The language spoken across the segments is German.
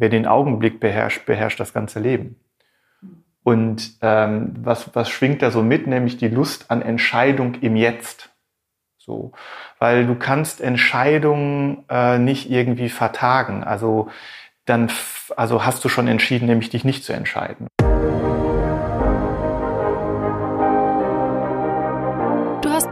wer den Augenblick beherrscht, beherrscht das ganze Leben. Und ähm, was, was schwingt da so mit, nämlich die Lust an Entscheidung im Jetzt. So, weil du kannst Entscheidungen äh, nicht irgendwie vertagen. Also dann, also hast du schon entschieden, nämlich dich nicht zu entscheiden.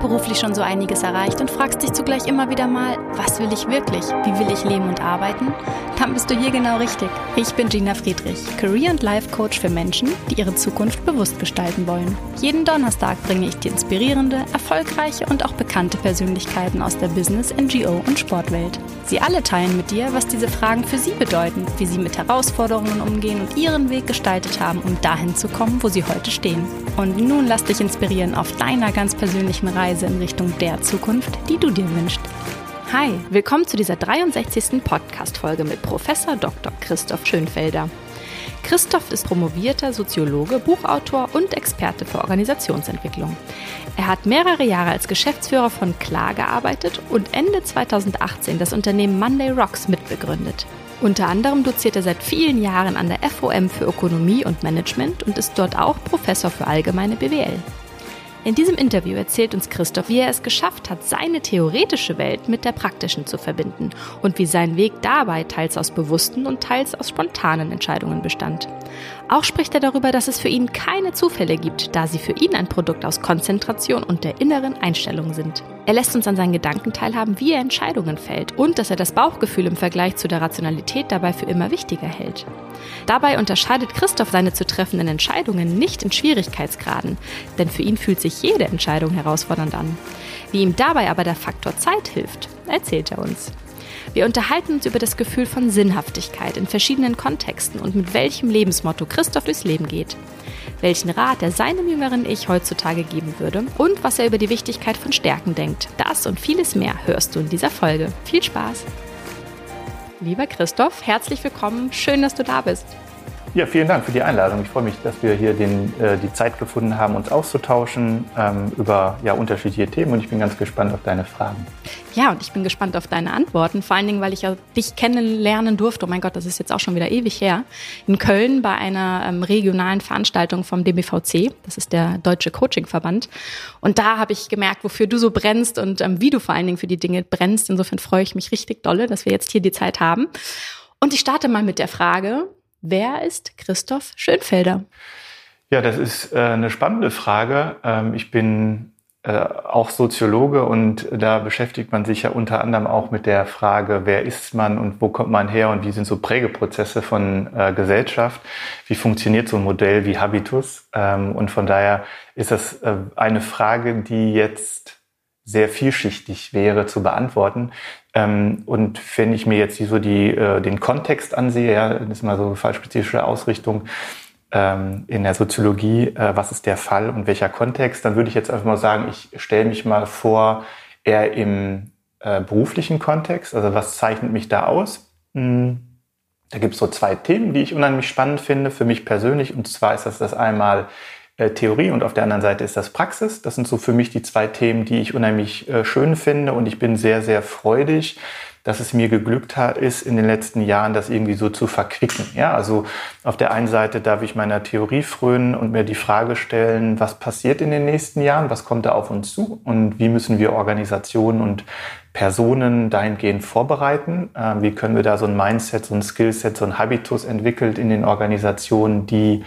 Beruflich schon so einiges erreicht und fragst dich zugleich immer wieder mal, was will ich wirklich? Wie will ich leben und arbeiten? Dann bist du hier genau richtig. Ich bin Gina Friedrich, Career- und Life-Coach für Menschen, die ihre Zukunft bewusst gestalten wollen. Jeden Donnerstag bringe ich dir inspirierende, erfolgreiche und auch bekannte Persönlichkeiten aus der Business-, NGO- und Sportwelt. Sie alle teilen mit dir, was diese Fragen für sie bedeuten, wie sie mit Herausforderungen umgehen und ihren Weg gestaltet haben, um dahin zu kommen, wo sie heute stehen. Und nun lass dich inspirieren auf deiner ganz persönlichen Reise Reise in Richtung der Zukunft, die du dir wünschst. Hi, willkommen zu dieser 63. Podcast-Folge mit Professor Dr. Christoph Schönfelder. Christoph ist promovierter Soziologe, Buchautor und Experte für Organisationsentwicklung. Er hat mehrere Jahre als Geschäftsführer von Klar gearbeitet und Ende 2018 das Unternehmen Monday Rocks mitbegründet. Unter anderem doziert er seit vielen Jahren an der FOM für Ökonomie und Management und ist dort auch Professor für allgemeine BWL. In diesem Interview erzählt uns Christoph, wie er es geschafft hat, seine theoretische Welt mit der praktischen zu verbinden und wie sein Weg dabei teils aus bewussten und teils aus spontanen Entscheidungen bestand. Auch spricht er darüber, dass es für ihn keine Zufälle gibt, da sie für ihn ein Produkt aus Konzentration und der inneren Einstellung sind. Er lässt uns an seinen Gedanken teilhaben, wie er Entscheidungen fällt und dass er das Bauchgefühl im Vergleich zu der Rationalität dabei für immer wichtiger hält. Dabei unterscheidet Christoph seine zu treffenden Entscheidungen nicht in Schwierigkeitsgraden, denn für ihn fühlt sich jede Entscheidung herausfordernd an. Wie ihm dabei aber der Faktor Zeit hilft, erzählt er uns. Wir unterhalten uns über das Gefühl von Sinnhaftigkeit in verschiedenen Kontexten und mit welchem Lebensmotto Christoph durchs Leben geht. Welchen Rat er seinem jüngeren Ich heutzutage geben würde und was er über die Wichtigkeit von Stärken denkt. Das und vieles mehr hörst du in dieser Folge. Viel Spaß! Lieber Christoph, herzlich willkommen. Schön, dass du da bist. Ja, vielen Dank für die Einladung. Ich freue mich, dass wir hier den, äh, die Zeit gefunden haben, uns auszutauschen ähm, über ja, unterschiedliche Themen und ich bin ganz gespannt auf deine Fragen. Ja, und ich bin gespannt auf deine Antworten, vor allen Dingen, weil ich ja dich kennenlernen durfte, oh mein Gott, das ist jetzt auch schon wieder ewig her, in Köln bei einer ähm, regionalen Veranstaltung vom DBVC, das ist der Deutsche Coaching-Verband. Und da habe ich gemerkt, wofür du so brennst und ähm, wie du vor allen Dingen für die Dinge brennst. Insofern freue ich mich richtig dolle, dass wir jetzt hier die Zeit haben. Und ich starte mal mit der Frage, Wer ist Christoph Schönfelder? Ja, das ist äh, eine spannende Frage. Ähm, ich bin äh, auch Soziologe und da beschäftigt man sich ja unter anderem auch mit der Frage, wer ist man und wo kommt man her und wie sind so Prägeprozesse von äh, Gesellschaft? Wie funktioniert so ein Modell wie Habitus? Ähm, und von daher ist das eine Frage, die jetzt sehr vielschichtig wäre zu beantworten. Ähm, und wenn ich mir jetzt so die, äh, den Kontext ansehe, ja, das ist mal so fallspezifische Ausrichtung ähm, in der Soziologie, äh, was ist der Fall und welcher Kontext, dann würde ich jetzt einfach mal sagen, ich stelle mich mal vor, eher im äh, beruflichen Kontext, also was zeichnet mich da aus? Hm. Da gibt es so zwei Themen, die ich unheimlich spannend finde für mich persönlich. Und zwar ist das das einmal Theorie und auf der anderen Seite ist das Praxis. Das sind so für mich die zwei Themen, die ich unheimlich äh, schön finde und ich bin sehr, sehr freudig, dass es mir geglückt hat, ist in den letzten Jahren das irgendwie so zu verquicken. Ja, also auf der einen Seite darf ich meiner Theorie frönen und mir die Frage stellen, was passiert in den nächsten Jahren, was kommt da auf uns zu und wie müssen wir Organisationen und Personen dahingehend vorbereiten? Ähm, wie können wir da so ein Mindset, so ein Skillset, so ein Habitus entwickelt in den Organisationen, die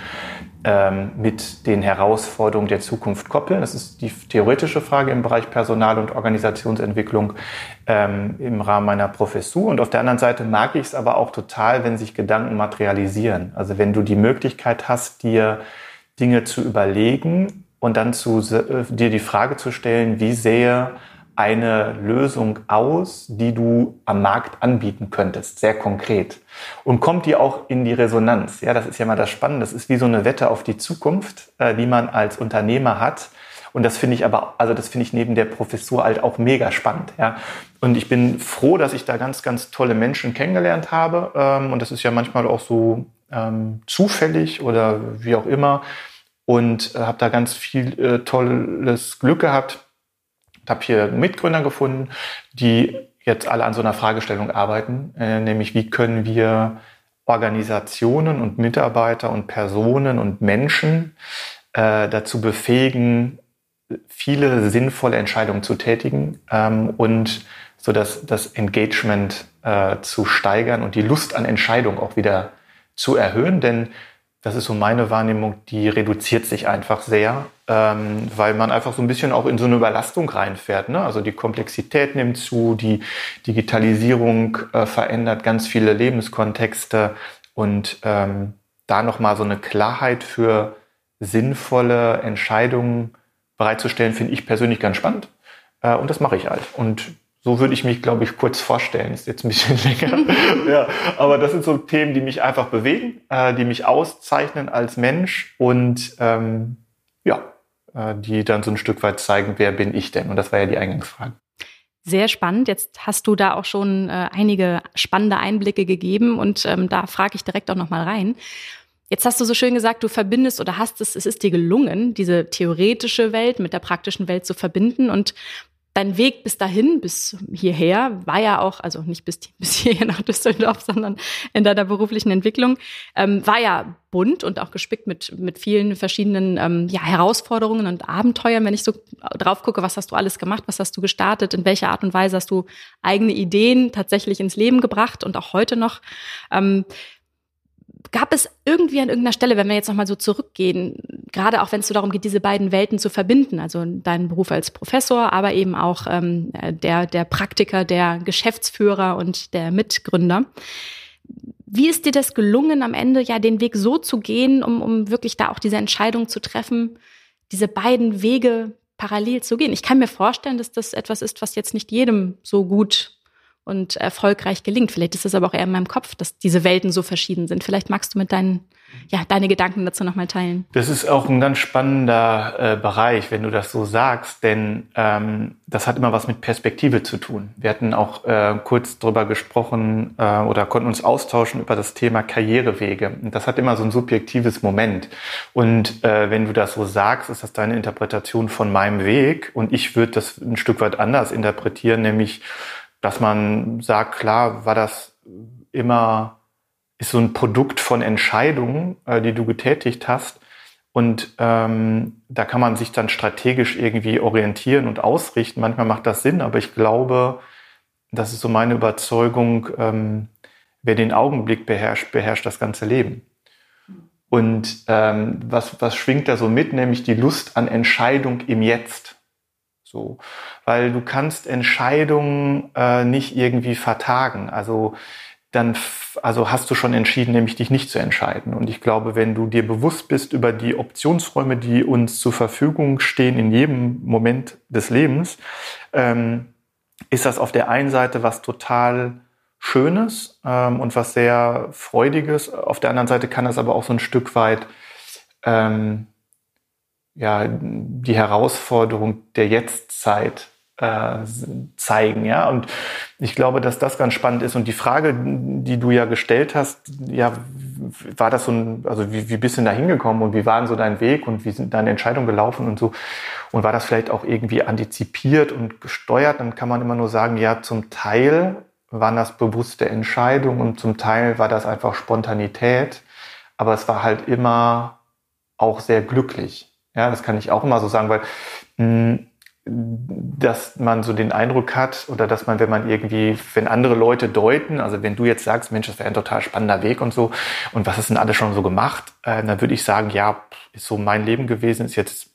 ähm, mit den Herausforderungen der Zukunft koppeln. Das ist die theoretische Frage im Bereich Personal- und Organisationsentwicklung ähm, im Rahmen meiner Professur. Und auf der anderen Seite mag ich es aber auch total, wenn sich Gedanken materialisieren. Also wenn du die Möglichkeit hast, dir Dinge zu überlegen und dann zu, äh, dir die Frage zu stellen, wie sähe eine Lösung aus, die du am Markt anbieten könntest, sehr konkret. Und kommt die auch in die Resonanz? Ja, das ist ja mal das Spannende. Das ist wie so eine Wette auf die Zukunft, äh, die man als Unternehmer hat. Und das finde ich aber, also das finde ich neben der Professur halt auch mega spannend. Ja. Und ich bin froh, dass ich da ganz, ganz tolle Menschen kennengelernt habe. Ähm, und das ist ja manchmal auch so ähm, zufällig oder wie auch immer. Und äh, habe da ganz viel äh, tolles Glück gehabt habe hier Mitgründer gefunden, die jetzt alle an so einer Fragestellung arbeiten, äh, nämlich wie können wir Organisationen und Mitarbeiter und Personen und Menschen äh, dazu befähigen, viele sinnvolle Entscheidungen zu tätigen ähm, und so dass das Engagement äh, zu steigern und die Lust an Entscheidung auch wieder zu erhöhen. Denn das ist so meine Wahrnehmung, die reduziert sich einfach sehr, ähm, weil man einfach so ein bisschen auch in so eine Überlastung reinfährt. Ne? Also die Komplexität nimmt zu, die Digitalisierung äh, verändert ganz viele Lebenskontexte und ähm, da nochmal so eine Klarheit für sinnvolle Entscheidungen bereitzustellen, finde ich persönlich ganz spannend. Äh, und das mache ich halt. Und so würde ich mich, glaube ich, kurz vorstellen. Ist jetzt ein bisschen länger. ja, aber das sind so Themen, die mich einfach bewegen, äh, die mich auszeichnen als Mensch und ähm, ja, äh, die dann so ein Stück weit zeigen, wer bin ich denn? Und das war ja die Eingangsfrage. Sehr spannend. Jetzt hast du da auch schon äh, einige spannende Einblicke gegeben und ähm, da frage ich direkt auch noch mal rein. Jetzt hast du so schön gesagt, du verbindest oder hast es, es ist dir gelungen, diese theoretische Welt mit der praktischen Welt zu verbinden. Und dein Weg bis dahin, bis hierher, war ja auch, also nicht bis, bis hierher nach Düsseldorf, sondern in deiner beruflichen Entwicklung, ähm, war ja bunt und auch gespickt mit, mit vielen verschiedenen ähm, ja, Herausforderungen und Abenteuern. Wenn ich so drauf gucke, was hast du alles gemacht, was hast du gestartet, in welcher Art und Weise hast du eigene Ideen tatsächlich ins Leben gebracht und auch heute noch. Ähm, Gab es irgendwie an irgendeiner Stelle, wenn wir jetzt nochmal so zurückgehen, gerade auch wenn es so darum geht, diese beiden Welten zu verbinden, also deinen Beruf als Professor, aber eben auch ähm, der, der Praktiker, der Geschäftsführer und der Mitgründer. Wie ist dir das gelungen, am Ende ja den Weg so zu gehen, um, um wirklich da auch diese Entscheidung zu treffen, diese beiden Wege parallel zu gehen? Ich kann mir vorstellen, dass das etwas ist, was jetzt nicht jedem so gut und erfolgreich gelingt. Vielleicht ist es aber auch eher in meinem Kopf, dass diese Welten so verschieden sind. Vielleicht magst du mit deinen, ja, deine Gedanken dazu nochmal teilen. Das ist auch ein ganz spannender äh, Bereich, wenn du das so sagst, denn ähm, das hat immer was mit Perspektive zu tun. Wir hatten auch äh, kurz drüber gesprochen äh, oder konnten uns austauschen über das Thema Karrierewege. Und das hat immer so ein subjektives Moment. Und äh, wenn du das so sagst, ist das deine Interpretation von meinem Weg. Und ich würde das ein Stück weit anders interpretieren, nämlich dass man sagt, klar, war das immer, ist so ein Produkt von Entscheidungen, äh, die du getätigt hast. Und ähm, da kann man sich dann strategisch irgendwie orientieren und ausrichten. Manchmal macht das Sinn, aber ich glaube, das ist so meine Überzeugung, ähm, wer den Augenblick beherrscht, beherrscht das ganze Leben. Und ähm, was, was schwingt da so mit, nämlich die Lust an Entscheidung im Jetzt. So, weil du kannst Entscheidungen äh, nicht irgendwie vertagen. Also dann also hast du schon entschieden, nämlich dich nicht zu entscheiden. Und ich glaube, wenn du dir bewusst bist über die Optionsräume, die uns zur Verfügung stehen in jedem Moment des Lebens, ähm, ist das auf der einen Seite was total Schönes ähm, und was sehr Freudiges. Auf der anderen Seite kann das aber auch so ein Stück weit ähm, ja, die Herausforderung der Jetztzeit äh, zeigen, ja. Und ich glaube, dass das ganz spannend ist. Und die Frage, die du ja gestellt hast, ja, war das so ein, also wie, wie bist du da hingekommen und wie war denn so dein Weg und wie sind deine Entscheidungen gelaufen und so? Und war das vielleicht auch irgendwie antizipiert und gesteuert? Dann kann man immer nur sagen, ja, zum Teil waren das bewusste Entscheidungen und zum Teil war das einfach Spontanität. Aber es war halt immer auch sehr glücklich. Ja, das kann ich auch immer so sagen, weil mh, hm, dass man so den Eindruck hat oder dass man, wenn man irgendwie, wenn andere Leute deuten, also wenn du jetzt sagst, Mensch, das wäre ein total spannender Weg und so, und was ist denn alles schon so gemacht, äh, dann würde ich sagen, ja, ist so mein Leben gewesen, ist jetzt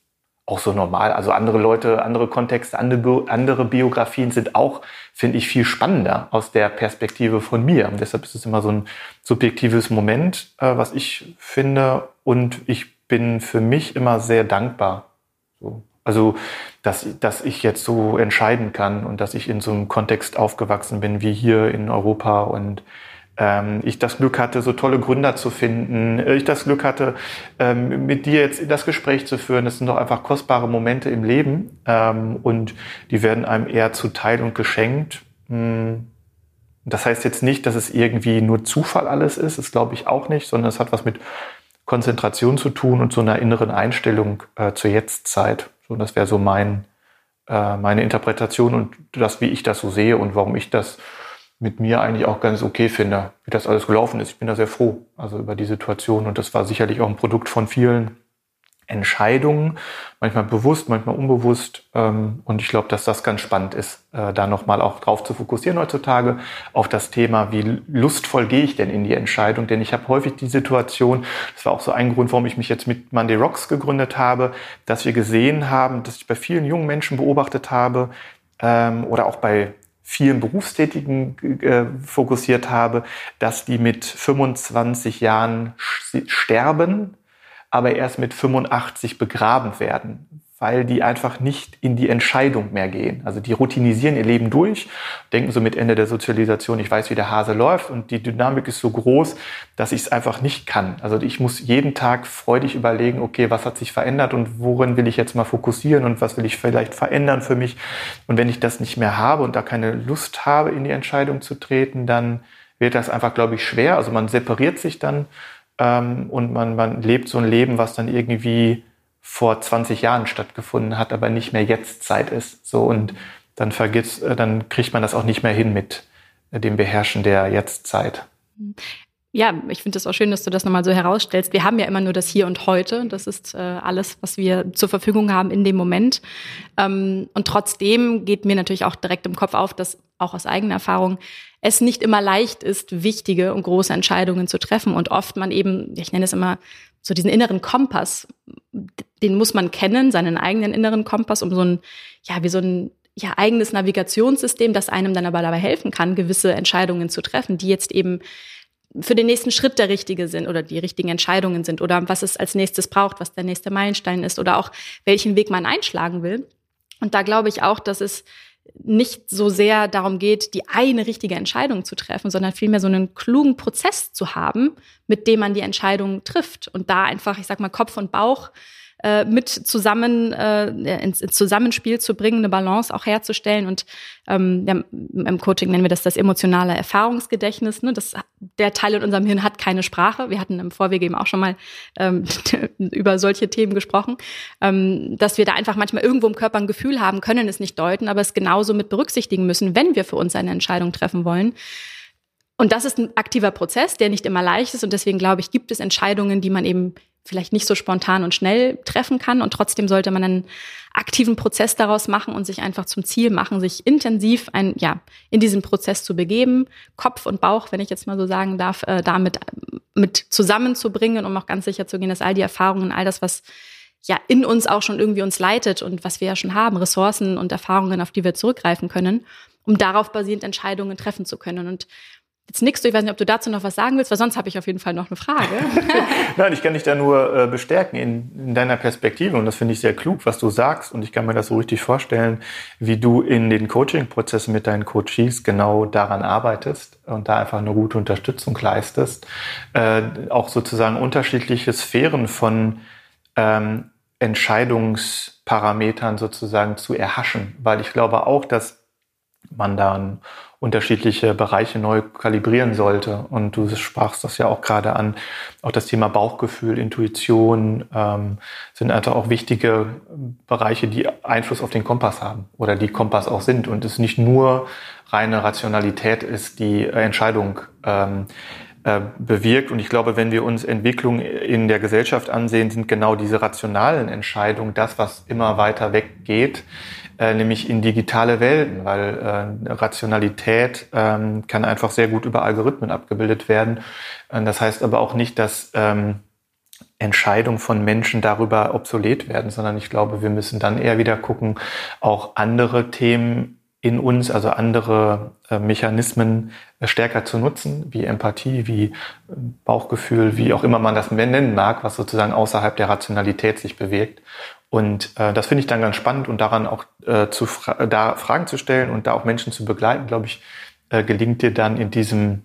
auch so normal. Also andere Leute, andere Kontexte, andere, andere Biografien sind auch, finde ich, viel spannender aus der Perspektive von mir. Und deshalb ist es immer so ein subjektives Moment, äh, was ich finde. Und ich bin für mich immer sehr dankbar. So. Also, dass, dass ich jetzt so entscheiden kann und dass ich in so einem Kontext aufgewachsen bin wie hier in Europa und ähm, ich das Glück hatte, so tolle Gründer zu finden, ich das Glück hatte, ähm, mit dir jetzt das Gespräch zu führen. Das sind doch einfach kostbare Momente im Leben ähm, und die werden einem eher zuteil und geschenkt. Hm. Das heißt jetzt nicht, dass es irgendwie nur Zufall alles ist, das glaube ich auch nicht, sondern es hat was mit Konzentration zu tun und so einer inneren Einstellung äh, zur Jetztzeit. So, das wäre so mein, äh, meine Interpretation und das, wie ich das so sehe und warum ich das mit mir eigentlich auch ganz okay finde, wie das alles gelaufen ist. Ich bin da sehr froh, also über die Situation. Und das war sicherlich auch ein Produkt von vielen Entscheidungen, manchmal bewusst, manchmal unbewusst. Ähm, und ich glaube, dass das ganz spannend ist, äh, da nochmal auch drauf zu fokussieren heutzutage, auf das Thema, wie lustvoll gehe ich denn in die Entscheidung. Denn ich habe häufig die Situation, das war auch so ein Grund, warum ich mich jetzt mit Monday Rocks gegründet habe, dass wir gesehen haben, dass ich bei vielen jungen Menschen beobachtet habe ähm, oder auch bei vielen Berufstätigen äh, fokussiert habe, dass die mit 25 Jahren sterben, aber erst mit 85 begraben werden, weil die einfach nicht in die Entscheidung mehr gehen. Also die routinisieren ihr Leben durch, denken so mit Ende der Sozialisation, ich weiß, wie der Hase läuft und die Dynamik ist so groß, dass ich es einfach nicht kann. Also ich muss jeden Tag freudig überlegen, okay, was hat sich verändert und worin will ich jetzt mal fokussieren und was will ich vielleicht verändern für mich. Und wenn ich das nicht mehr habe und da keine Lust habe, in die Entscheidung zu treten, dann wird das einfach, glaube ich, schwer. Also man separiert sich dann ähm, und man, man lebt so ein Leben, was dann irgendwie vor 20 Jahren stattgefunden hat, aber nicht mehr jetzt Zeit ist. So und dann vergisst, äh, dann kriegt man das auch nicht mehr hin mit äh, dem Beherrschen der Jetztzeit. Ja, ich finde es auch schön, dass du das nochmal so herausstellst. Wir haben ja immer nur das Hier und Heute. Das ist äh, alles, was wir zur Verfügung haben in dem Moment. Ähm, und trotzdem geht mir natürlich auch direkt im Kopf auf, dass auch aus eigener Erfahrung es nicht immer leicht ist, wichtige und große Entscheidungen zu treffen. Und oft man eben, ich nenne es immer so diesen inneren Kompass, den muss man kennen, seinen eigenen inneren Kompass, um so ein, ja, wie so ein ja, eigenes Navigationssystem, das einem dann aber dabei helfen kann, gewisse Entscheidungen zu treffen, die jetzt eben für den nächsten Schritt der richtige sind oder die richtigen Entscheidungen sind oder was es als nächstes braucht, was der nächste Meilenstein ist oder auch welchen Weg man einschlagen will. Und da glaube ich auch, dass es nicht so sehr darum geht, die eine richtige Entscheidung zu treffen, sondern vielmehr so einen klugen Prozess zu haben, mit dem man die Entscheidung trifft und da einfach, ich sag mal, Kopf und Bauch äh, mit zusammen äh, ins, ins Zusammenspiel zu bringen, eine Balance auch herzustellen. Und ähm, ja, im Coaching nennen wir das das emotionale Erfahrungsgedächtnis. Ne? Das, der Teil in unserem Hirn hat keine Sprache. Wir hatten im Vorweg eben auch schon mal ähm, über solche Themen gesprochen, ähm, dass wir da einfach manchmal irgendwo im Körper ein Gefühl haben, können es nicht deuten, aber es genauso mit berücksichtigen müssen, wenn wir für uns eine Entscheidung treffen wollen. Und das ist ein aktiver Prozess, der nicht immer leicht ist. Und deswegen glaube ich, gibt es Entscheidungen, die man eben vielleicht nicht so spontan und schnell treffen kann. Und trotzdem sollte man einen aktiven Prozess daraus machen und sich einfach zum Ziel machen, sich intensiv ein, ja, in diesen Prozess zu begeben, Kopf und Bauch, wenn ich jetzt mal so sagen darf, äh, damit mit zusammenzubringen, um auch ganz sicher zu gehen, dass all die Erfahrungen, all das, was ja in uns auch schon irgendwie uns leitet und was wir ja schon haben, Ressourcen und Erfahrungen, auf die wir zurückgreifen können, um darauf basierend Entscheidungen treffen zu können. Und Jetzt nickst du, ich weiß nicht, ob du dazu noch was sagen willst, weil sonst habe ich auf jeden Fall noch eine Frage. Nein, ich kann dich da nur äh, bestärken in, in, deiner Perspektive und das finde ich sehr klug, was du sagst und ich kann mir das so richtig vorstellen, wie du in den Coaching-Prozessen mit deinen Coaches genau daran arbeitest und da einfach eine gute Unterstützung leistest, äh, auch sozusagen unterschiedliche Sphären von ähm, Entscheidungsparametern sozusagen zu erhaschen, weil ich glaube auch, dass man dann unterschiedliche Bereiche neu kalibrieren sollte. Und du sprachst das ja auch gerade an. Auch das Thema Bauchgefühl, Intuition ähm, sind einfach auch wichtige Bereiche, die Einfluss auf den Kompass haben oder die Kompass auch sind. Und es nicht nur reine Rationalität ist, die Entscheidung ähm, äh, bewirkt. Und ich glaube, wenn wir uns Entwicklung in der Gesellschaft ansehen, sind genau diese rationalen Entscheidungen das, was immer weiter weggeht äh, nämlich in digitale Welten, weil äh, Rationalität ähm, kann einfach sehr gut über Algorithmen abgebildet werden. Äh, das heißt aber auch nicht, dass ähm, Entscheidungen von Menschen darüber obsolet werden, sondern ich glaube, wir müssen dann eher wieder gucken, auch andere Themen in uns, also andere äh, Mechanismen stärker zu nutzen, wie Empathie, wie Bauchgefühl, wie auch immer man das nennen mag, was sozusagen außerhalb der Rationalität sich bewegt. Und äh, das finde ich dann ganz spannend und daran auch äh, zu fra da Fragen zu stellen und da auch Menschen zu begleiten, glaube ich, äh, gelingt dir dann in diesem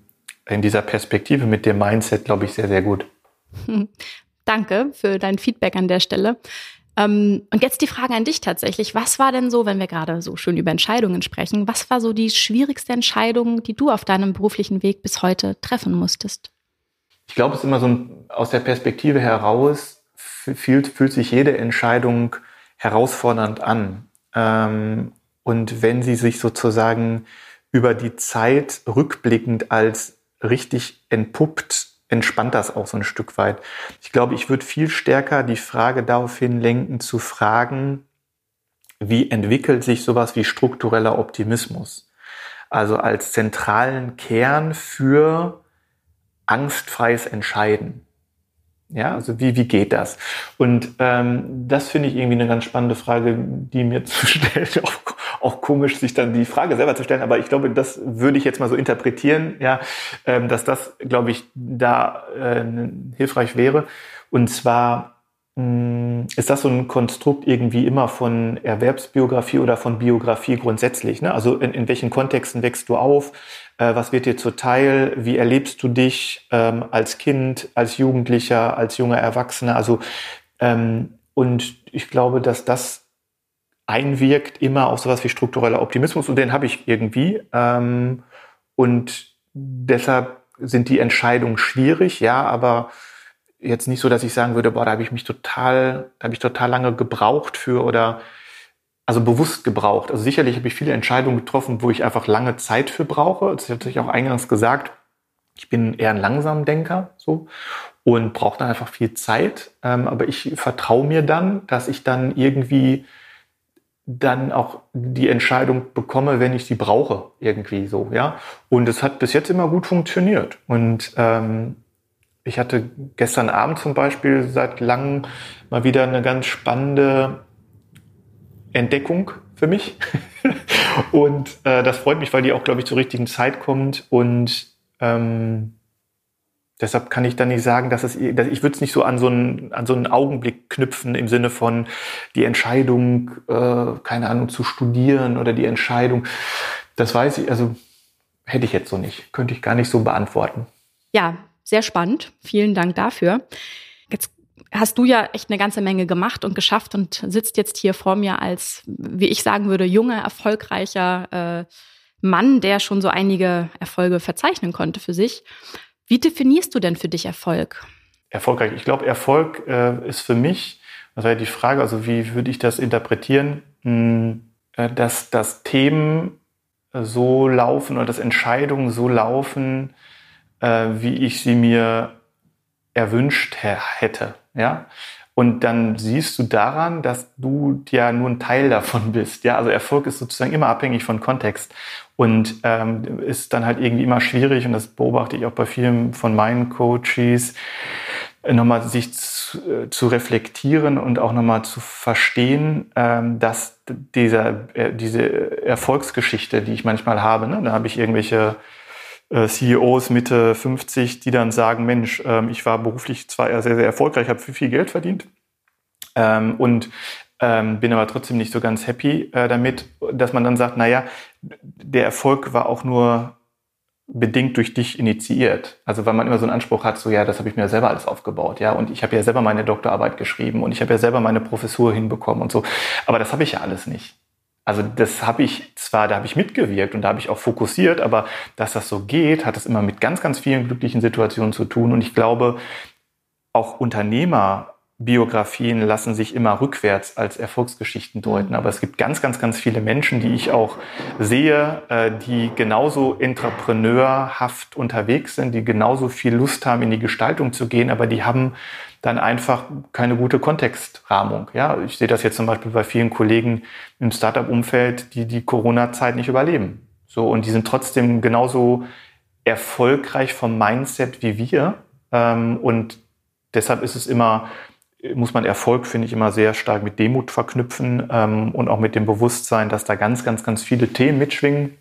in dieser Perspektive mit dem Mindset, glaube ich, sehr sehr gut. Hm. Danke für dein Feedback an der Stelle. Ähm, und jetzt die Frage an dich tatsächlich. Was war denn so, wenn wir gerade so schön über Entscheidungen sprechen, was war so die schwierigste Entscheidung, die du auf deinem beruflichen Weg bis heute treffen musstest? Ich glaube, es ist immer so ein, aus der Perspektive heraus, fühlt, fühlt sich jede Entscheidung herausfordernd an. Ähm, und wenn sie sich sozusagen über die Zeit rückblickend als richtig entpuppt, entspannt das auch so ein Stück weit. Ich glaube, ich würde viel stärker die Frage daraufhin lenken, zu fragen, wie entwickelt sich sowas wie struktureller Optimismus? Also als zentralen Kern für angstfreies Entscheiden. Ja, also wie, wie geht das? Und ähm, das finde ich irgendwie eine ganz spannende Frage, die mir zu stellen. Auch, auch komisch, sich dann die Frage selber zu stellen, aber ich glaube, das würde ich jetzt mal so interpretieren, ja, ähm, dass das, glaube ich, da äh, hilfreich wäre. Und zwar hm, ist das so ein Konstrukt irgendwie immer von Erwerbsbiografie oder von Biografie grundsätzlich? Ne? Also in, in welchen Kontexten wächst du auf? Äh, was wird dir zuteil? Wie erlebst du dich ähm, als Kind, als Jugendlicher, als junger Erwachsener? Also ähm, und ich glaube, dass das einwirkt immer auf sowas wie struktureller Optimismus und den habe ich irgendwie. Ähm, und deshalb sind die Entscheidungen schwierig, ja, aber jetzt nicht so, dass ich sagen würde, boah, da habe ich mich total, da habe ich total lange gebraucht für oder also bewusst gebraucht. Also sicherlich habe ich viele Entscheidungen getroffen, wo ich einfach lange Zeit für brauche. Das hatte ich auch eingangs gesagt. Ich bin eher ein langsamer Denker so und brauche dann einfach viel Zeit. Ähm, aber ich vertraue mir dann, dass ich dann irgendwie dann auch die Entscheidung bekomme, wenn ich sie brauche, irgendwie so, ja. Und es hat bis jetzt immer gut funktioniert. Und ähm, ich hatte gestern Abend zum Beispiel seit langem mal wieder eine ganz spannende Entdeckung für mich. und äh, das freut mich, weil die auch, glaube ich, zur richtigen Zeit kommt. Und ähm, deshalb kann ich dann nicht sagen, dass es, dass ich würde es nicht so an so, einen, an so einen Augenblick knüpfen im Sinne von die Entscheidung, äh, keine Ahnung, zu studieren oder die Entscheidung. Das weiß ich, also hätte ich jetzt so nicht, könnte ich gar nicht so beantworten. Ja, sehr spannend. Vielen Dank dafür. Hast du ja echt eine ganze Menge gemacht und geschafft und sitzt jetzt hier vor mir als, wie ich sagen würde, junger, erfolgreicher äh, Mann, der schon so einige Erfolge verzeichnen konnte für sich. Wie definierst du denn für dich Erfolg? Erfolgreich. Ich glaube, Erfolg äh, ist für mich, das war ja die Frage, also wie würde ich das interpretieren, hm, äh, dass, dass Themen so laufen oder dass Entscheidungen so laufen, äh, wie ich sie mir erwünscht hätte. Ja? Und dann siehst du daran, dass du ja nur ein Teil davon bist. Ja, also Erfolg ist sozusagen immer abhängig von Kontext und ähm, ist dann halt irgendwie immer schwierig. Und das beobachte ich auch bei vielen von meinen Coaches, nochmal sich zu, äh, zu reflektieren und auch nochmal zu verstehen, ähm, dass dieser, äh, diese Erfolgsgeschichte, die ich manchmal habe, ne, da habe ich irgendwelche CEOs Mitte 50, die dann sagen, Mensch, ähm, ich war beruflich zwar sehr, sehr erfolgreich, habe viel, viel Geld verdient ähm, und ähm, bin aber trotzdem nicht so ganz happy äh, damit, dass man dann sagt, naja, der Erfolg war auch nur bedingt durch dich initiiert. Also weil man immer so einen Anspruch hat, so ja, das habe ich mir ja selber alles aufgebaut, ja, und ich habe ja selber meine Doktorarbeit geschrieben und ich habe ja selber meine Professur hinbekommen und so. Aber das habe ich ja alles nicht. Also das habe ich zwar, da habe ich mitgewirkt und da habe ich auch fokussiert, aber dass das so geht, hat es immer mit ganz, ganz vielen glücklichen Situationen zu tun. Und ich glaube, auch Unternehmerbiografien lassen sich immer rückwärts als Erfolgsgeschichten deuten. Mhm. Aber es gibt ganz, ganz, ganz viele Menschen, die ich auch sehe, äh, die genauso entrepreneurhaft unterwegs sind, die genauso viel Lust haben, in die Gestaltung zu gehen, aber die haben dann einfach keine gute Kontextrahmung. Ja, ich sehe das jetzt zum Beispiel bei vielen Kollegen im Startup-Umfeld, die die Corona-Zeit nicht überleben. So, und die sind trotzdem genauso erfolgreich vom Mindset wie wir. Ähm, und deshalb ist es immer, muss man Erfolg, finde ich, immer sehr stark mit Demut verknüpfen ähm, und auch mit dem Bewusstsein, dass da ganz, ganz, ganz viele Themen mitschwingen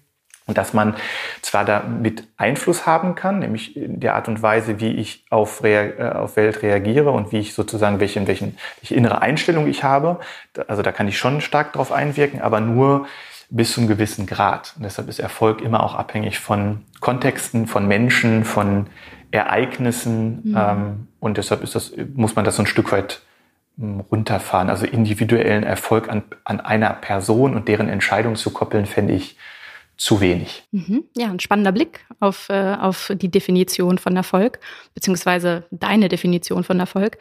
und dass man zwar damit Einfluss haben kann, nämlich in der Art und Weise, wie ich auf, Rea äh, auf Welt reagiere und wie ich sozusagen, welche, welchen, welche innere Einstellung ich habe. Also da kann ich schon stark drauf einwirken, aber nur bis zu einem gewissen Grad. Und deshalb ist Erfolg immer auch abhängig von Kontexten, von Menschen, von Ereignissen. Mhm. Ähm, und deshalb ist das, muss man das so ein Stück weit hm, runterfahren. Also individuellen Erfolg an, an einer Person und deren Entscheidung zu koppeln, fände ich zu wenig. Mhm. Ja, ein spannender Blick auf, äh, auf die Definition von Erfolg, beziehungsweise deine Definition von Erfolg.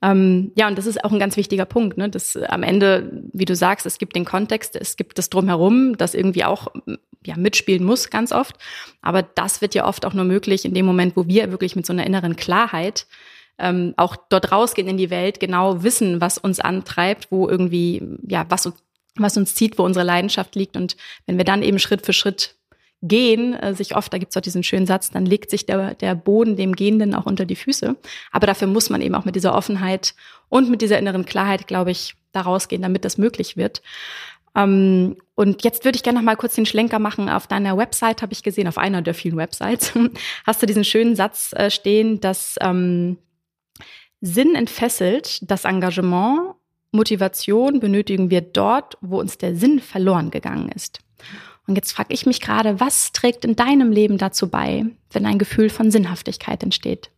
Ähm, ja, und das ist auch ein ganz wichtiger Punkt, ne? dass am Ende, wie du sagst, es gibt den Kontext, es gibt das Drumherum, das irgendwie auch ja, mitspielen muss ganz oft. Aber das wird ja oft auch nur möglich in dem Moment, wo wir wirklich mit so einer inneren Klarheit ähm, auch dort rausgehen in die Welt, genau wissen, was uns antreibt, wo irgendwie, ja, was uns was uns zieht, wo unsere Leidenschaft liegt. Und wenn wir dann eben Schritt für Schritt gehen, äh, sich oft, da gibt's auch diesen schönen Satz, dann legt sich der, der Boden dem Gehenden auch unter die Füße. Aber dafür muss man eben auch mit dieser Offenheit und mit dieser inneren Klarheit, glaube ich, da rausgehen, damit das möglich wird. Ähm, und jetzt würde ich gerne noch mal kurz den Schlenker machen. Auf deiner Website habe ich gesehen, auf einer der vielen Websites, hast du diesen schönen Satz äh, stehen, dass ähm, Sinn entfesselt das Engagement Motivation benötigen wir dort, wo uns der Sinn verloren gegangen ist. Und jetzt frage ich mich gerade, was trägt in deinem Leben dazu bei, wenn ein Gefühl von Sinnhaftigkeit entsteht?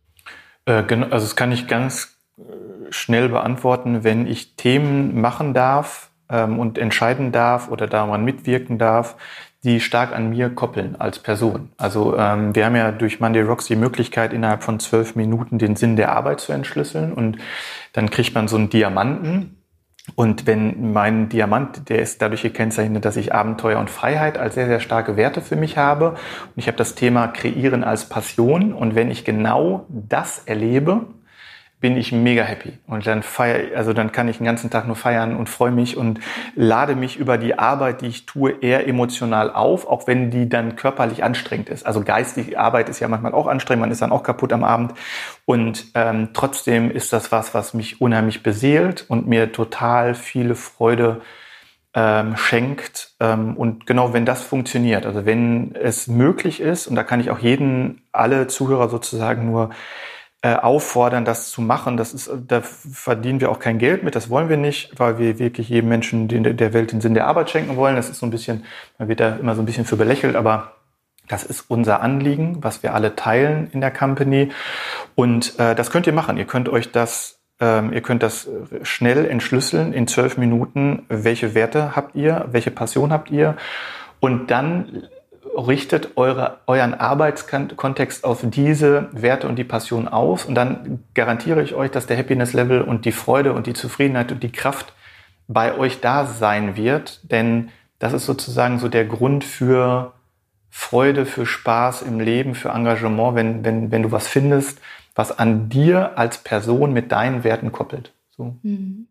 Äh, also das kann ich ganz äh, schnell beantworten, wenn ich Themen machen darf ähm, und entscheiden darf oder daran mitwirken darf, die stark an mir koppeln als Person. Also ähm, wir haben ja durch Monday Rocks die Möglichkeit, innerhalb von zwölf Minuten den Sinn der Arbeit zu entschlüsseln und dann kriegt man so einen Diamanten und wenn mein Diamant, der ist dadurch gekennzeichnet, dass ich Abenteuer und Freiheit als sehr, sehr starke Werte für mich habe. Und ich habe das Thema Kreieren als Passion. Und wenn ich genau das erlebe, bin ich mega happy. Und dann feier, also dann kann ich den ganzen Tag nur feiern und freue mich und lade mich über die Arbeit, die ich tue, eher emotional auf, auch wenn die dann körperlich anstrengend ist. Also geistige Arbeit ist ja manchmal auch anstrengend, man ist dann auch kaputt am Abend. Und ähm, trotzdem ist das was, was mich unheimlich beseelt und mir total viele Freude ähm, schenkt. Ähm, und genau wenn das funktioniert, also wenn es möglich ist, und da kann ich auch jeden, alle Zuhörer sozusagen nur äh, auffordern, das zu machen. Das ist, da verdienen wir auch kein Geld mit, das wollen wir nicht, weil wir wirklich jedem Menschen den, der Welt den Sinn der Arbeit schenken wollen. Das ist so ein bisschen, man wird da immer so ein bisschen für belächelt, aber das ist unser Anliegen, was wir alle teilen in der Company. Und äh, das könnt ihr machen. Ihr könnt euch das, ähm, ihr könnt das schnell entschlüsseln in zwölf Minuten. Welche Werte habt ihr? Welche Passion habt ihr? Und dann richtet eure, euren Arbeitskontext auf diese Werte und die Passion aus und dann garantiere ich euch, dass der Happiness Level und die Freude und die Zufriedenheit und die Kraft bei euch da sein wird, denn das ist sozusagen so der Grund für Freude, für Spaß im Leben, für Engagement, wenn, wenn, wenn du was findest, was an dir als Person mit deinen Werten koppelt. So. Mhm.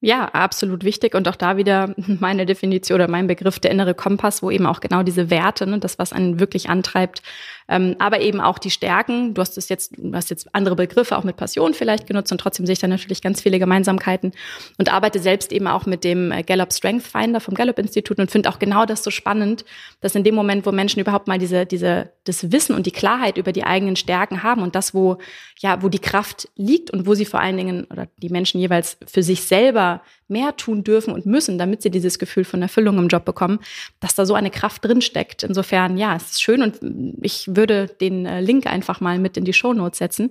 Ja, absolut wichtig. Und auch da wieder meine Definition oder mein Begriff der innere Kompass, wo eben auch genau diese Werte, ne, das, was einen wirklich antreibt, ähm, aber eben auch die Stärken. Du hast es jetzt, du hast jetzt andere Begriffe auch mit Passion vielleicht genutzt und trotzdem sehe ich da natürlich ganz viele Gemeinsamkeiten und arbeite selbst eben auch mit dem äh, Gallup Strength Finder vom Gallup Institut und finde auch genau das so spannend, dass in dem Moment, wo Menschen überhaupt mal diese, diese, das Wissen und die Klarheit über die eigenen Stärken haben und das, wo, ja, wo die Kraft liegt und wo sie vor allen Dingen oder die Menschen jeweils für sich selber mehr tun dürfen und müssen, damit sie dieses Gefühl von Erfüllung im Job bekommen, dass da so eine Kraft drinsteckt. Insofern, ja, es ist schön und ich würde den äh, Link einfach mal mit in die Show Notes setzen.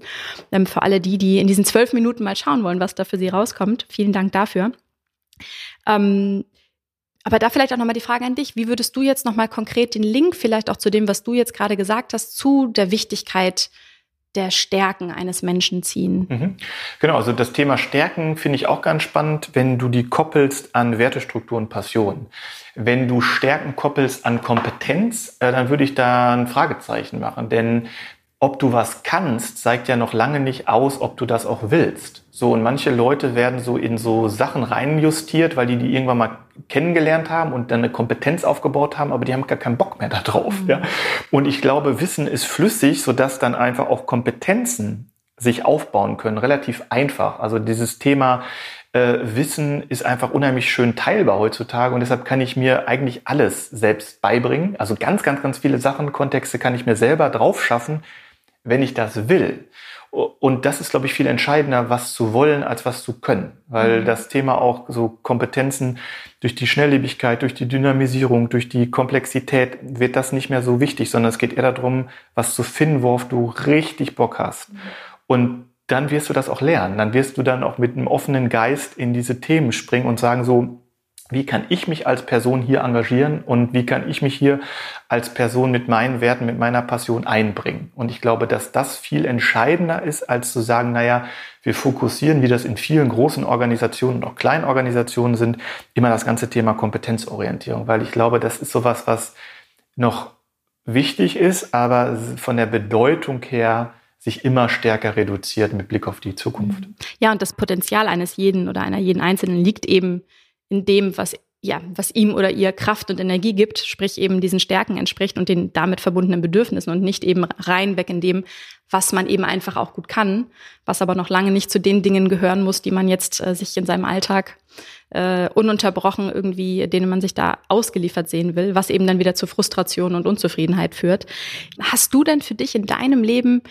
Ähm, für alle die, die in diesen zwölf Minuten mal schauen wollen, was da für sie rauskommt. Vielen Dank dafür. Ähm, aber da vielleicht auch nochmal die Frage an dich. Wie würdest du jetzt nochmal konkret den Link vielleicht auch zu dem, was du jetzt gerade gesagt hast, zu der Wichtigkeit der Stärken eines Menschen ziehen. Mhm. Genau, also das Thema Stärken finde ich auch ganz spannend, wenn du die koppelst an Wertestruktur und Passion. Wenn du Stärken koppelst an Kompetenz, äh, dann würde ich da ein Fragezeichen machen, denn ob du was kannst, zeigt ja noch lange nicht aus, ob du das auch willst. So, und manche Leute werden so in so Sachen reinjustiert, weil die die irgendwann mal kennengelernt haben und dann eine Kompetenz aufgebaut haben, aber die haben gar keinen Bock mehr darauf. Mhm. Ja? Und ich glaube, Wissen ist flüssig, sodass dann einfach auch Kompetenzen sich aufbauen können, relativ einfach. Also dieses Thema äh, Wissen ist einfach unheimlich schön teilbar heutzutage und deshalb kann ich mir eigentlich alles selbst beibringen. Also ganz, ganz, ganz viele Sachen, Kontexte kann ich mir selber drauf schaffen, wenn ich das will. Und das ist, glaube ich, viel entscheidender, was zu wollen, als was zu können. Weil mhm. das Thema auch so Kompetenzen durch die Schnelllebigkeit, durch die Dynamisierung, durch die Komplexität wird das nicht mehr so wichtig, sondern es geht eher darum, was zu finden, worauf du richtig Bock hast. Mhm. Und dann wirst du das auch lernen. Dann wirst du dann auch mit einem offenen Geist in diese Themen springen und sagen so, wie kann ich mich als Person hier engagieren und wie kann ich mich hier als Person mit meinen Werten, mit meiner Passion einbringen. Und ich glaube, dass das viel entscheidender ist, als zu sagen, naja, wir fokussieren, wie das in vielen großen Organisationen und auch kleinen Organisationen sind, immer das ganze Thema Kompetenzorientierung, weil ich glaube, das ist sowas, was noch wichtig ist, aber von der Bedeutung her sich immer stärker reduziert mit Blick auf die Zukunft. Ja, und das Potenzial eines jeden oder einer jeden Einzelnen liegt eben in dem, was ja, was ihm oder ihr Kraft und Energie gibt, sprich eben diesen Stärken entspricht und den damit verbundenen Bedürfnissen und nicht eben rein weg in dem, was man eben einfach auch gut kann, was aber noch lange nicht zu den Dingen gehören muss, die man jetzt äh, sich in seinem Alltag äh, ununterbrochen irgendwie, denen man sich da ausgeliefert sehen will, was eben dann wieder zu Frustration und Unzufriedenheit führt. Hast du denn für dich in deinem Leben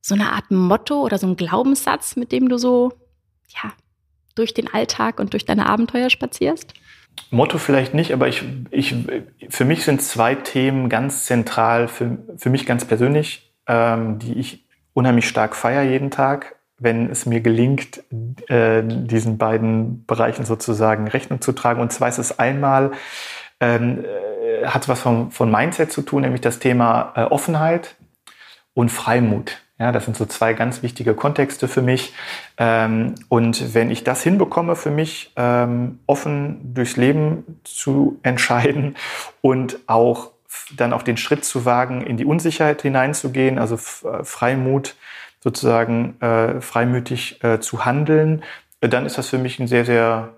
so eine Art Motto oder so einen Glaubenssatz, mit dem du so, ja, durch den Alltag und durch deine Abenteuer spazierst? Motto vielleicht nicht, aber ich, ich, für mich sind zwei Themen ganz zentral, für, für mich ganz persönlich, ähm, die ich unheimlich stark feiere jeden Tag, wenn es mir gelingt, äh, diesen beiden Bereichen sozusagen Rechnung zu tragen. Und zwar ist es einmal, ähm, äh, hat was von, von Mindset zu tun, nämlich das Thema äh, Offenheit und Freimut. Ja, das sind so zwei ganz wichtige Kontexte für mich. Ähm, und wenn ich das hinbekomme, für mich ähm, offen durchs Leben zu entscheiden und auch dann auch den Schritt zu wagen, in die Unsicherheit hineinzugehen, also äh, Freimut sozusagen äh, freimütig äh, zu handeln, dann ist das für mich ein sehr, sehr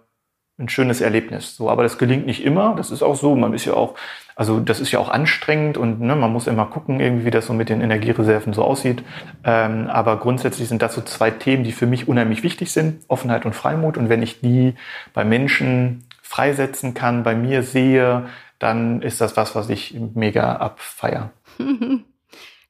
ein schönes Erlebnis. So, aber das gelingt nicht immer. Das ist auch so. Man ist ja auch, also das ist ja auch anstrengend und ne, man muss immer gucken, irgendwie, wie das so mit den Energiereserven so aussieht. Ähm, aber grundsätzlich sind das so zwei Themen, die für mich unheimlich wichtig sind: Offenheit und Freimut. Und wenn ich die bei Menschen freisetzen kann, bei mir sehe, dann ist das was, was ich mega abfeier.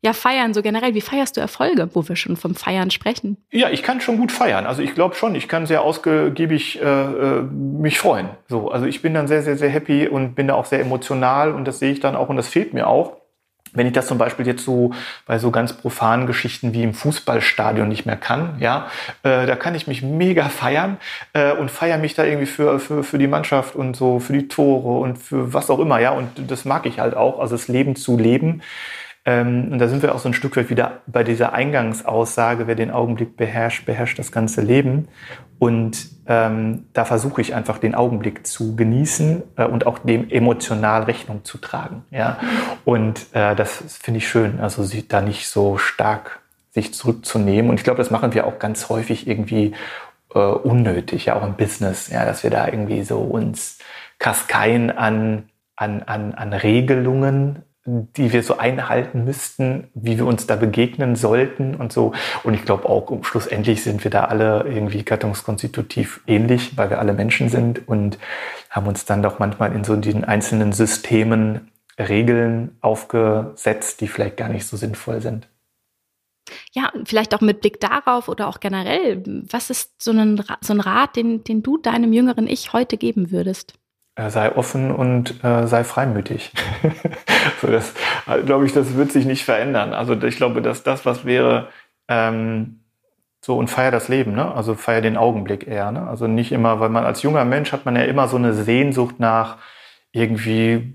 ja, feiern so generell. Wie feierst du Erfolge, wo wir schon vom Feiern sprechen? Ja, ich kann schon gut feiern. Also ich glaube schon, ich kann sehr ausgiebig äh, äh, mich freuen. So, also ich bin dann sehr, sehr, sehr happy und bin da auch sehr emotional und das sehe ich dann auch und das fehlt mir auch. Wenn ich das zum Beispiel jetzt so bei so ganz profanen Geschichten wie im Fußballstadion nicht mehr kann, ja, äh, da kann ich mich mega feiern äh, und feiere mich da irgendwie für, für, für die Mannschaft und so, für die Tore und für was auch immer, ja, und das mag ich halt auch, also das Leben zu leben. Ähm, und da sind wir auch so ein Stück weit wieder bei dieser Eingangsaussage, wer den Augenblick beherrscht, beherrscht das ganze Leben. Und ähm, da versuche ich einfach den Augenblick zu genießen äh, und auch dem emotional Rechnung zu tragen. Ja? Und äh, das finde ich schön, also sich da nicht so stark sich zurückzunehmen. Und ich glaube, das machen wir auch ganz häufig irgendwie äh, unnötig, ja auch im Business, ja, dass wir da irgendwie so uns Kaskaien an, an, an, an Regelungen die wir so einhalten müssten, wie wir uns da begegnen sollten und so. Und ich glaube auch, schlussendlich sind wir da alle irgendwie gattungskonstitutiv ähnlich, weil wir alle Menschen sind und haben uns dann doch manchmal in so diesen einzelnen Systemen Regeln aufgesetzt, die vielleicht gar nicht so sinnvoll sind. Ja, vielleicht auch mit Blick darauf oder auch generell, was ist so ein, so ein Rat, den, den du deinem jüngeren Ich heute geben würdest? Äh, sei offen und äh, sei freimütig. so, das glaube ich, das wird sich nicht verändern. Also ich glaube, dass das, was wäre, ähm, so und feier das Leben, ne? Also feier den Augenblick eher, ne? Also nicht immer, weil man als junger Mensch hat man ja immer so eine Sehnsucht nach irgendwie,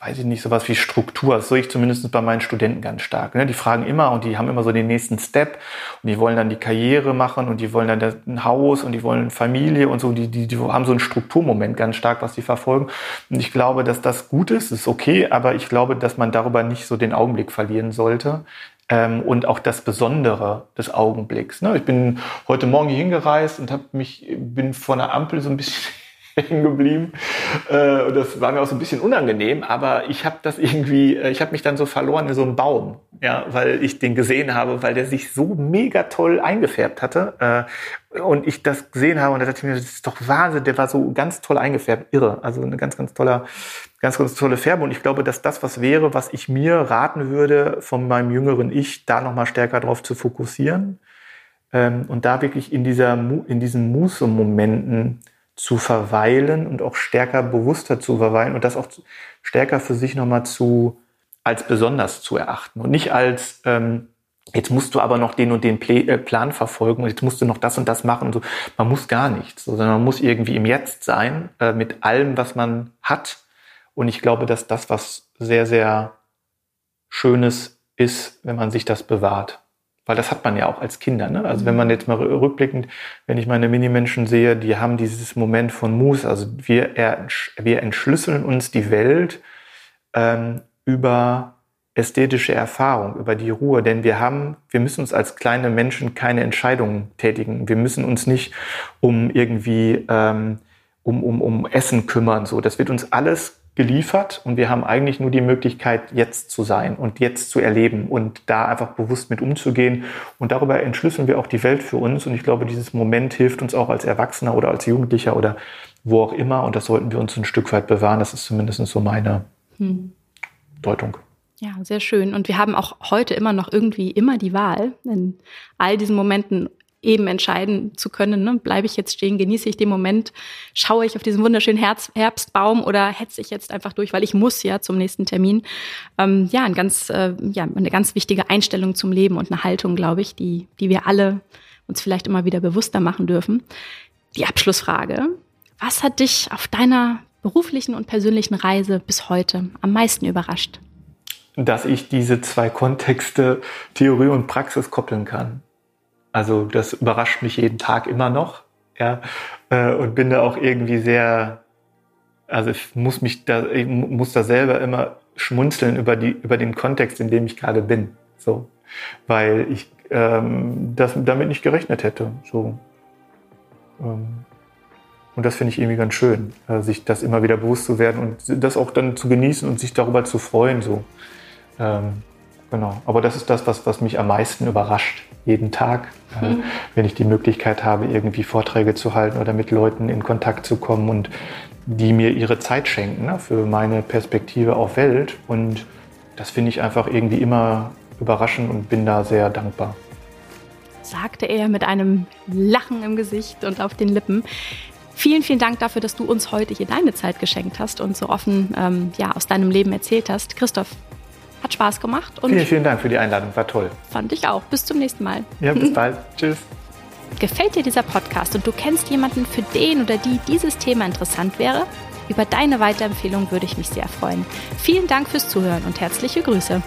weiß ich nicht, sowas wie Struktur. Das sehe ich zumindest bei meinen Studenten ganz stark. Ne? Die fragen immer und die haben immer so den nächsten Step und die wollen dann die Karriere machen und die wollen dann ein Haus und die wollen Familie und so. Die, die, die haben so einen Strukturmoment ganz stark, was die verfolgen. Und ich glaube, dass das gut ist, ist okay, aber ich glaube, dass man darüber nicht so den Augenblick verlieren sollte ähm, und auch das Besondere des Augenblicks. Ne? Ich bin heute Morgen hier hingereist und habe mich bin vor einer Ampel so ein bisschen hängen geblieben. Äh, und das war mir auch so ein bisschen unangenehm, aber ich habe das irgendwie, äh, ich habe mich dann so verloren in so einem Baum, ja, weil ich den gesehen habe, weil der sich so mega toll eingefärbt hatte. Äh, und ich das gesehen habe und da dachte ich mir, das ist doch Wahnsinn, der war so ganz toll eingefärbt, irre. Also eine ganz, ganz toller, ganz, ganz tolle Färbe. Und ich glaube, dass das was wäre, was ich mir raten würde, von meinem jüngeren Ich, da nochmal stärker drauf zu fokussieren. Ähm, und da wirklich in dieser, in diesen Muße-Momenten zu verweilen und auch stärker bewusster zu verweilen und das auch stärker für sich nochmal zu als besonders zu erachten und nicht als ähm, jetzt musst du aber noch den und den äh, Plan verfolgen und jetzt musst du noch das und das machen und so. Man muss gar nichts, sondern man muss irgendwie im Jetzt sein, äh, mit allem, was man hat. Und ich glaube, dass das was sehr, sehr Schönes ist, wenn man sich das bewahrt. Weil das hat man ja auch als Kinder. Ne? Also wenn man jetzt mal rückblickend, wenn ich meine Minimenschen sehe, die haben dieses Moment von Mus. Also wir, wir entschlüsseln uns die Welt ähm, über ästhetische Erfahrung, über die Ruhe, denn wir haben, wir müssen uns als kleine Menschen keine Entscheidungen tätigen. Wir müssen uns nicht um irgendwie ähm, um, um, um Essen kümmern. So, das wird uns alles geliefert und wir haben eigentlich nur die Möglichkeit, jetzt zu sein und jetzt zu erleben und da einfach bewusst mit umzugehen. Und darüber entschlüsseln wir auch die Welt für uns. Und ich glaube, dieses Moment hilft uns auch als Erwachsener oder als Jugendlicher oder wo auch immer. Und das sollten wir uns ein Stück weit bewahren. Das ist zumindest so meine hm. Deutung. Ja, sehr schön. Und wir haben auch heute immer noch irgendwie immer die Wahl, in all diesen Momenten eben entscheiden zu können, ne? bleibe ich jetzt stehen, genieße ich den Moment, schaue ich auf diesen wunderschönen Herz Herbstbaum oder hetze ich jetzt einfach durch, weil ich muss ja zum nächsten Termin. Ähm, ja, ein ganz, äh, ja, eine ganz wichtige Einstellung zum Leben und eine Haltung, glaube ich, die, die wir alle uns vielleicht immer wieder bewusster machen dürfen. Die Abschlussfrage. Was hat dich auf deiner beruflichen und persönlichen Reise bis heute am meisten überrascht? dass ich diese zwei Kontexte Theorie und Praxis koppeln kann. Also das überrascht mich jeden Tag immer noch, ja, äh, und bin da auch irgendwie sehr, also ich muss mich da, muss da selber immer schmunzeln über die, über den Kontext, in dem ich gerade bin, so, weil ich ähm, das damit nicht gerechnet hätte, so. Ähm, und das finde ich irgendwie ganz schön, äh, sich das immer wieder bewusst zu werden und das auch dann zu genießen und sich darüber zu freuen, so. Ähm, genau. Aber das ist das, was, was mich am meisten überrascht, jeden Tag, äh, mhm. äh, wenn ich die Möglichkeit habe, irgendwie Vorträge zu halten oder mit Leuten in Kontakt zu kommen und die mir ihre Zeit schenken ne, für meine Perspektive auf Welt. Und das finde ich einfach irgendwie immer überraschend und bin da sehr dankbar. Sagte er mit einem Lachen im Gesicht und auf den Lippen. Vielen, vielen Dank dafür, dass du uns heute hier deine Zeit geschenkt hast und so offen ähm, ja, aus deinem Leben erzählt hast. Christoph, hat Spaß gemacht. Und vielen, vielen Dank für die Einladung. War toll. Fand ich auch. Bis zum nächsten Mal. Ja, bis bald. Tschüss. Gefällt dir dieser Podcast und du kennst jemanden, für den oder die dieses Thema interessant wäre? Über deine Weiterempfehlung würde ich mich sehr freuen. Vielen Dank fürs Zuhören und herzliche Grüße.